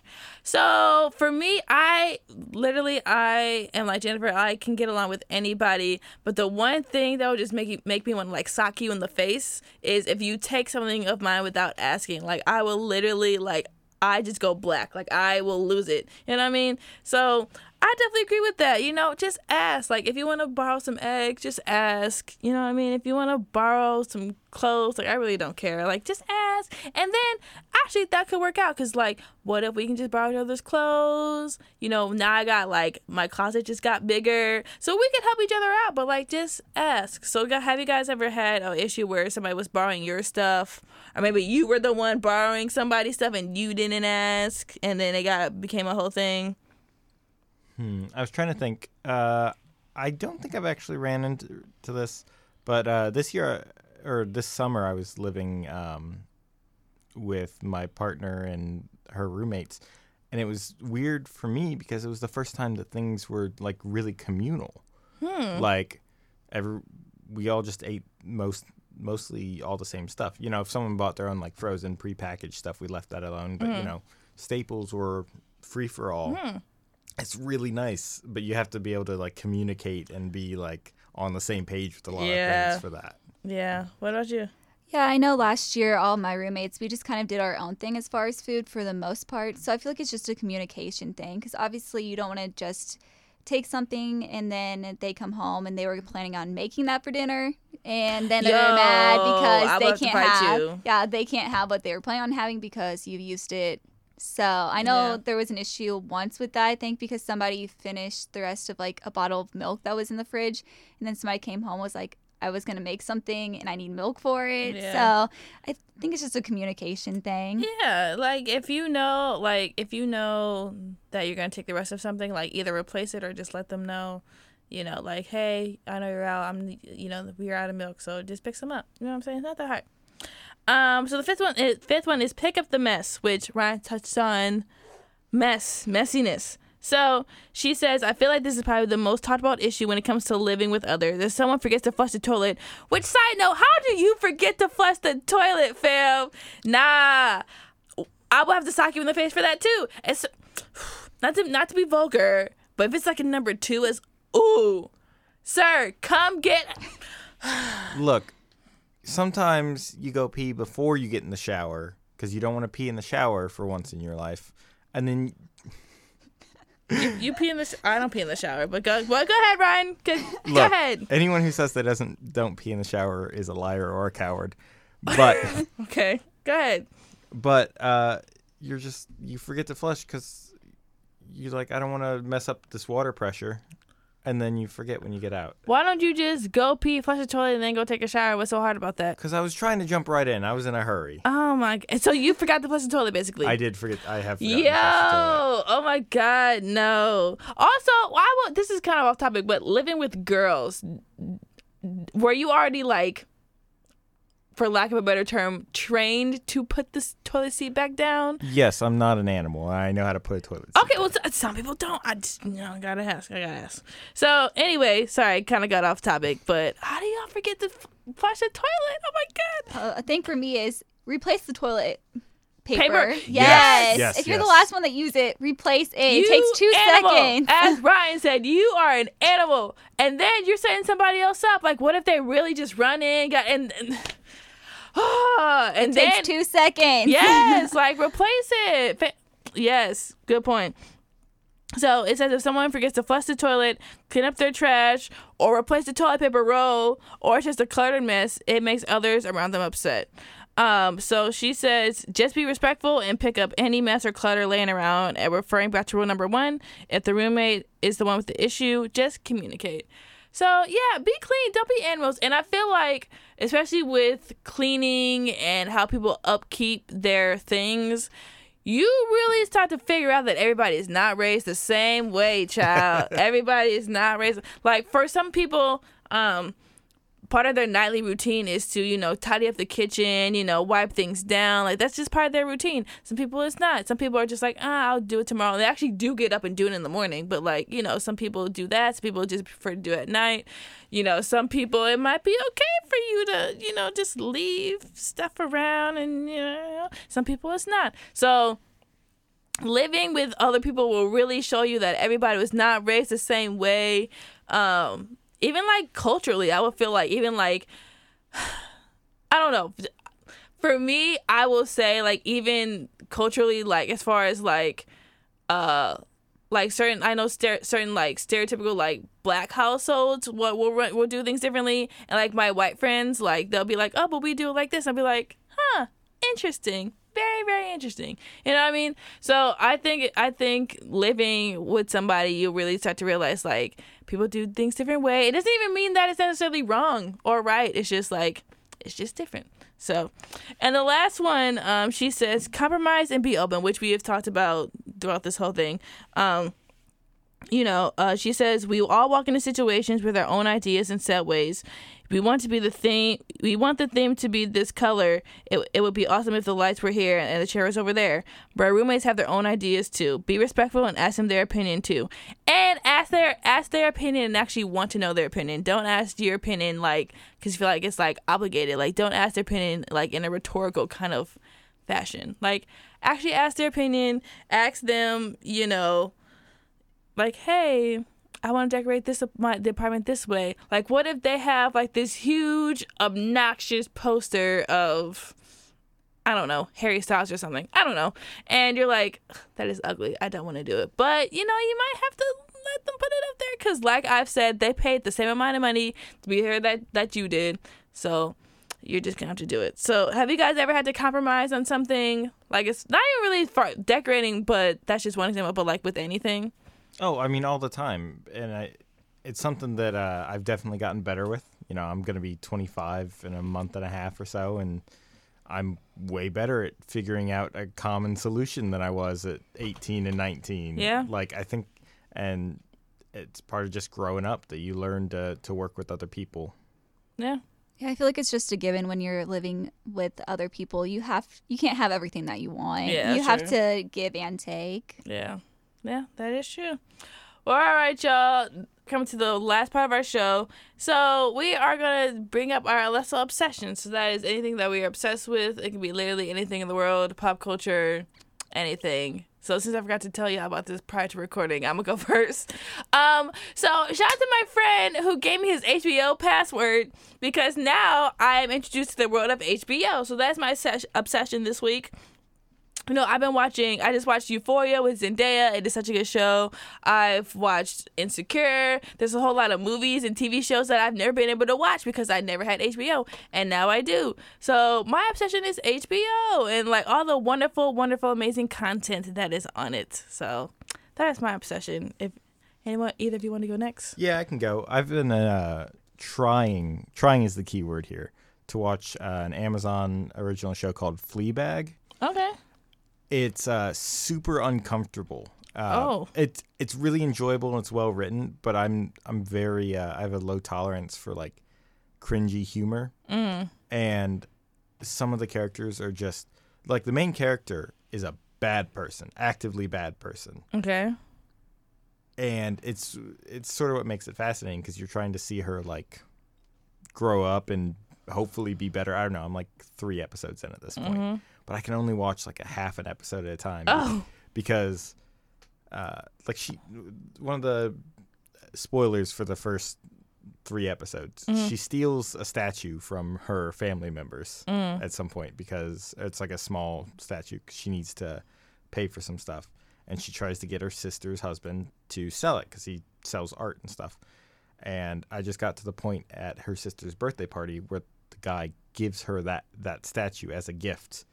So for me, I literally I am like Jennifer. I can get along with anybody, but the one thing that would just make you make me want to like sock you in the face is if you take something of mine without asking. Like I will literally like I just go black. Like I will lose it. You know what I mean? So I definitely agree with that. You know, just ask. Like, if you want to borrow some eggs, just ask. You know what I mean? If you want to borrow some clothes, like, I really don't care. Like, just ask. And then, actually, that could work out. Because, like, what if we can just borrow each other's clothes? You know, now I got, like, my closet just got bigger. So we could help each other out. But, like, just ask. So, have you guys ever had an issue where somebody was borrowing your stuff? Or maybe you were the one borrowing somebody's stuff and you didn't ask. And then it got became a whole thing? Hmm. I was trying to think. Uh, I don't think I've actually ran into to this, but uh, this year or this summer, I was living um, with my partner and her roommates, and it was weird for me because it was the first time that things were like really communal. Hmm. Like, every we all just ate most mostly all the same stuff. You know, if someone bought their own like frozen prepackaged stuff, we left that alone. But you know, staples were free for all. It's really nice, but you have to be able to like communicate and be like on the same page with a lot Yeah. of things for that. Yeah. What about you? Yeah, I know last year all my roommates, we just kind of did our own thing as far as food for the most part. So I feel like it's just a communication thing because obviously you don't want to just take something and then they come home and they were planning on making that for dinner and then they're Yo, mad I because would they can't have you. yeah they can't have what they were planning on having because you used it so i know Yeah. there was an issue once with that i think because somebody finished the rest of like a bottle of milk that was in the fridge and then somebody came home and was like i was going to make something and i need milk for it Yeah. so i think it's just a communication thing Yeah, like if you know, like if you know that you're gonna take the rest of something, like either replace it or just let them know, you know, like hey, I know you're out. I'm, you know, we're out of milk, so just pick some up. You know what I'm saying? It's not that hard. Um, so the fifth one, is, fifth one is pick up the mess, which Ryan touched on. Mess, messiness. So she says, I feel like this is probably the most talked about issue when it comes to living with others. If someone forgets to flush the toilet, which side note, how do you forget to flush the toilet, fam? Nah. I will have to sock you in the face for that too. It's not to not to be vulgar, but if it's like a number two, is ooh, sir, come get. Look, sometimes you go pee before you get in the shower because you don't want to pee in the shower for once in your life, and then You pee in the. Sh- I don't pee in the shower, but go. Well, go ahead, Ryan. Go, go Look, ahead. anyone who says that doesn't don't pee in the shower is a liar or a coward. But Okay, go ahead. but uh, you're just you forget to flush because you're like I don't want to mess up this water pressure, and then you forget when you get out. Why don't you just go pee, flush the toilet, and then go take a shower? What's so hard about that? Because I was trying to jump right in. I was in a hurry. Oh my! So you forgot to flush the toilet, basically. I did forget. I have. Yo! to flush the. Oh my God! No. Also, I will. This is kind of off topic, but living with girls, were you already like, for lack of a better term, trained to put this toilet seat back down? Yes, I'm not an animal. I know how to put a toilet. seat Okay, well, s- some people don't. I just, you know, I gotta ask. I gotta ask. So, anyway, sorry, I kind of got off topic, but how do y'all forget to f- flush the toilet? Oh my God! uh, a thing for me is replace the toilet paper, Paper? Yes. Yes, yes, if you're the last one that use it replace it it takes two animal. seconds As Ryan said, you are an animal, and then you're setting somebody else up. Like, what if they really just run in, got and and, and it then takes two seconds yes, like replace it. Fa- Yes, good point. So it says if someone forgets to flush the toilet, clean up their trash, or replace the toilet paper roll, or it's just a cluttered mess, it makes others around them upset. Um, so she says just be respectful and pick up any mess or clutter laying around. And referring back to rule number one, if the roommate is the one with the issue, just communicate. So yeah, be clean, don't be animals. And I feel like, especially with cleaning and how people upkeep their things, you really start to figure out that everybody is not raised the same way, child. everybody is not raised like for some people, um, part of their nightly routine is to, you know, tidy up the kitchen, you know, wipe things down. Like that's just part of their routine. Some people it's not. Some people are just like, ah, I'll do it tomorrow. They actually do get up and do it in the morning, but like, you know, some people do that. Some people just prefer to do it at night. You know, some people it might be okay for you to, you know, just leave stuff around and you know, some people it's not. So living with other people will really show you that everybody was not raised the same way. Um, even like culturally, I would feel like even like I don't know. For me, I will say like even culturally, like as far as like uh like certain I know stere- certain like stereotypical like black households what will run will do things differently, and like my white friends like they'll be like, oh, but we do it like this. I'll be like, huh, interesting. Very, very interesting. You know what I mean? So I think I think living with somebody, you really start to realize like people do things different way. It doesn't even mean that it's necessarily wrong or right. It's just like it's just different. So, and the last one, um, she says compromise and be open, which we have talked about throughout this whole thing. Um, you know, uh, she says we all walk into situations with our own ideas and set ways. We want to be the thing. We want the theme to be this color. It, it would be awesome if the lights were here and the chair was over there. But our roommates have their own ideas too. Be respectful and ask them their opinion too. And ask their ask their opinion and actually want to know their opinion. Don't ask your opinion like because you feel like it's like obligated. Like don't ask their opinion like in a rhetorical kind of fashion. Like actually ask their opinion. Ask them. You know like, hey, I want to decorate this my the apartment this way. Like, what if they have like this huge, obnoxious poster of, I don't know, Harry Styles or something. I don't know, and you're like, that is ugly. I don't want to do it. But you know, you might have to let them put it up there because, like I've said, they paid the same amount of money to be here that that you did. So you're just gonna have to do it. So, have you guys ever had to compromise on something? Like, it's not even really decorating, but that's just one example. But like with anything. Oh, I mean, all the time, and I, it's something that uh, I've definitely gotten better with. You know, I'm going to be 25 in a month and a half or so, and I'm way better at figuring out a common solution than I was at 18 and 19. Yeah. Like I think, and it's part of just growing up that you learn to to work with other people. Yeah. Yeah, I feel like it's just a given when you're living with other people. You have you can't have everything that you want. Yeah, you have to give and take. Yeah. Yeah, that is true. Well, all right, y'all. Coming to the last part of our show. So, we are going to bring up our Alestle obsession. So, that is anything that we are obsessed with. It can be literally anything in the world, pop culture, anything. So, since I forgot to tell you about this prior to recording, I'm to go first. Um, so, shout out to my friend who gave me his HBO password because now I am introduced to the world of HBO. So, that's my ses- obsession this week know, I've been watching. I just watched Euphoria with Zendaya. It is such a good show. I've watched Insecure. There's a whole lot of movies and TV shows that I've never been able to watch because I never had HBO, and now I do. So my obsession is HBO and like all the wonderful, wonderful, amazing content that is on it. So that is my obsession. If anyone, either of you want to go next, Yeah, I can go. I've been uh, trying. Trying is the key word here. To watch uh, an Amazon original show called Fleabag. okay. It's uh, super uncomfortable. Uh, Oh. it's it's really enjoyable and it's well written, but I'm I'm very uh, I have a low tolerance for like cringy humor, Mm. and some of the characters are just like the main character is a bad person, actively bad person, Okay. and it's it's sort of what makes it fascinating because you're trying to see her like grow up and hopefully be better. I don't know. I'm like three episodes in at this point, Mhm. But I can only watch like a half an episode at a time. Oh. because uh, like she one of the spoilers for the first three episodes Mhm. she steals a statue from her family members Mm. at some point because it's like a small statue 'cause she needs to pay for some stuff and she tries to get her sister's husband to sell it because he sells art and stuff and i just got to the point at her sister's birthday party where the guy gives her that that statue as a gift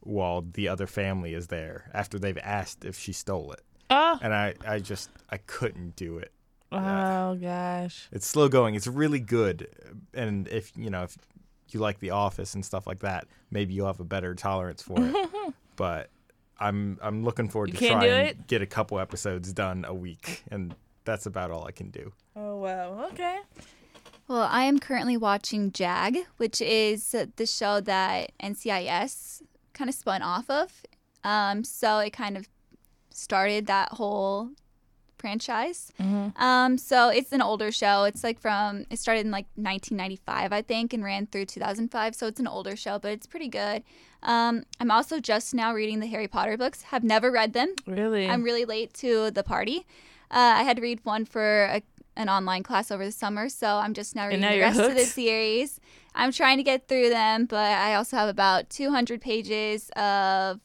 while the other family is there after they've asked if she stole it. Oh. and i i just i couldn't do it. Oh gosh. it's slow going. It's really good. And if you know if you like the office and stuff like that maybe you'll have a better tolerance for it. But i'm i'm looking forward You to can't trying do and get a couple episodes done a week. And that's about all i can do. Oh wow. Okay. Well, I am currently watching Jag, which is the show that NCIS kind of spun off of. Um, so it kind of started that whole franchise. Mm-hmm. Um, so it's an older show. It's like from it started in like 1995, I think, and ran through 2005. So it's an older show, but it's pretty good. Um, I'm also just now reading the Harry Potter books. Have never read them. Really? I'm really late to the party. Uh, I had to read one for a, an online class over the summer, so I'm just now reading now the you're rest of the series. I'm trying to get through them, but I also have about 200 pages of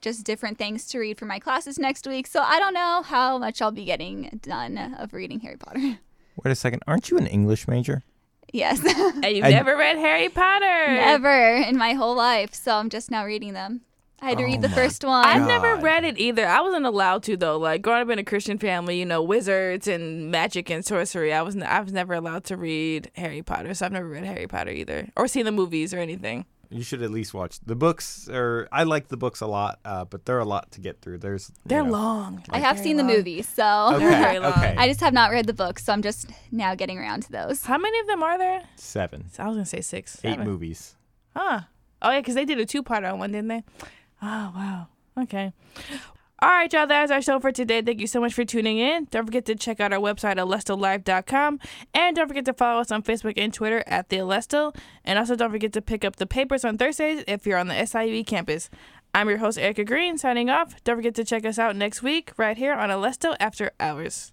just different things to read for my classes next week. So I don't know how much I'll be getting done of reading Harry Potter. Wait a second. Aren't you an English major? yes. And you've And- never read Harry Potter. Never in my whole life. So I'm just now reading them. I had to Oh read the first one. I've never read it either. I wasn't allowed to though. Like growing up in a Christian family, you know, wizards and magic and sorcery. I was n- I was never allowed to read Harry Potter, so I've never read Harry Potter either, or seen the movies or anything. You should at least watch the books. Or I like the books a lot, uh, but they're a lot to get through. There's They're know- long. I have very seen the movies, so They're very Okay, long. okay. I just have not read the books. So I'm just now getting around to those. How many of them are there? Seven, I was gonna say six. eight seven. movies. Huh. Oh yeah, because they did a two-part on one, didn't they? Oh wow. Okay. All right, y'all. That is our show for today. Thank you so much for tuning in. Don't forget to check out our website at alestlelive.com. And don't forget to follow us on Facebook and Twitter at The Alestle. And also don't forget to pick up the papers on Thursdays if you're on the SIUE campus. I'm your host, Erica Green, signing off. Don't forget to check us out next week right here on Alestle After Hours.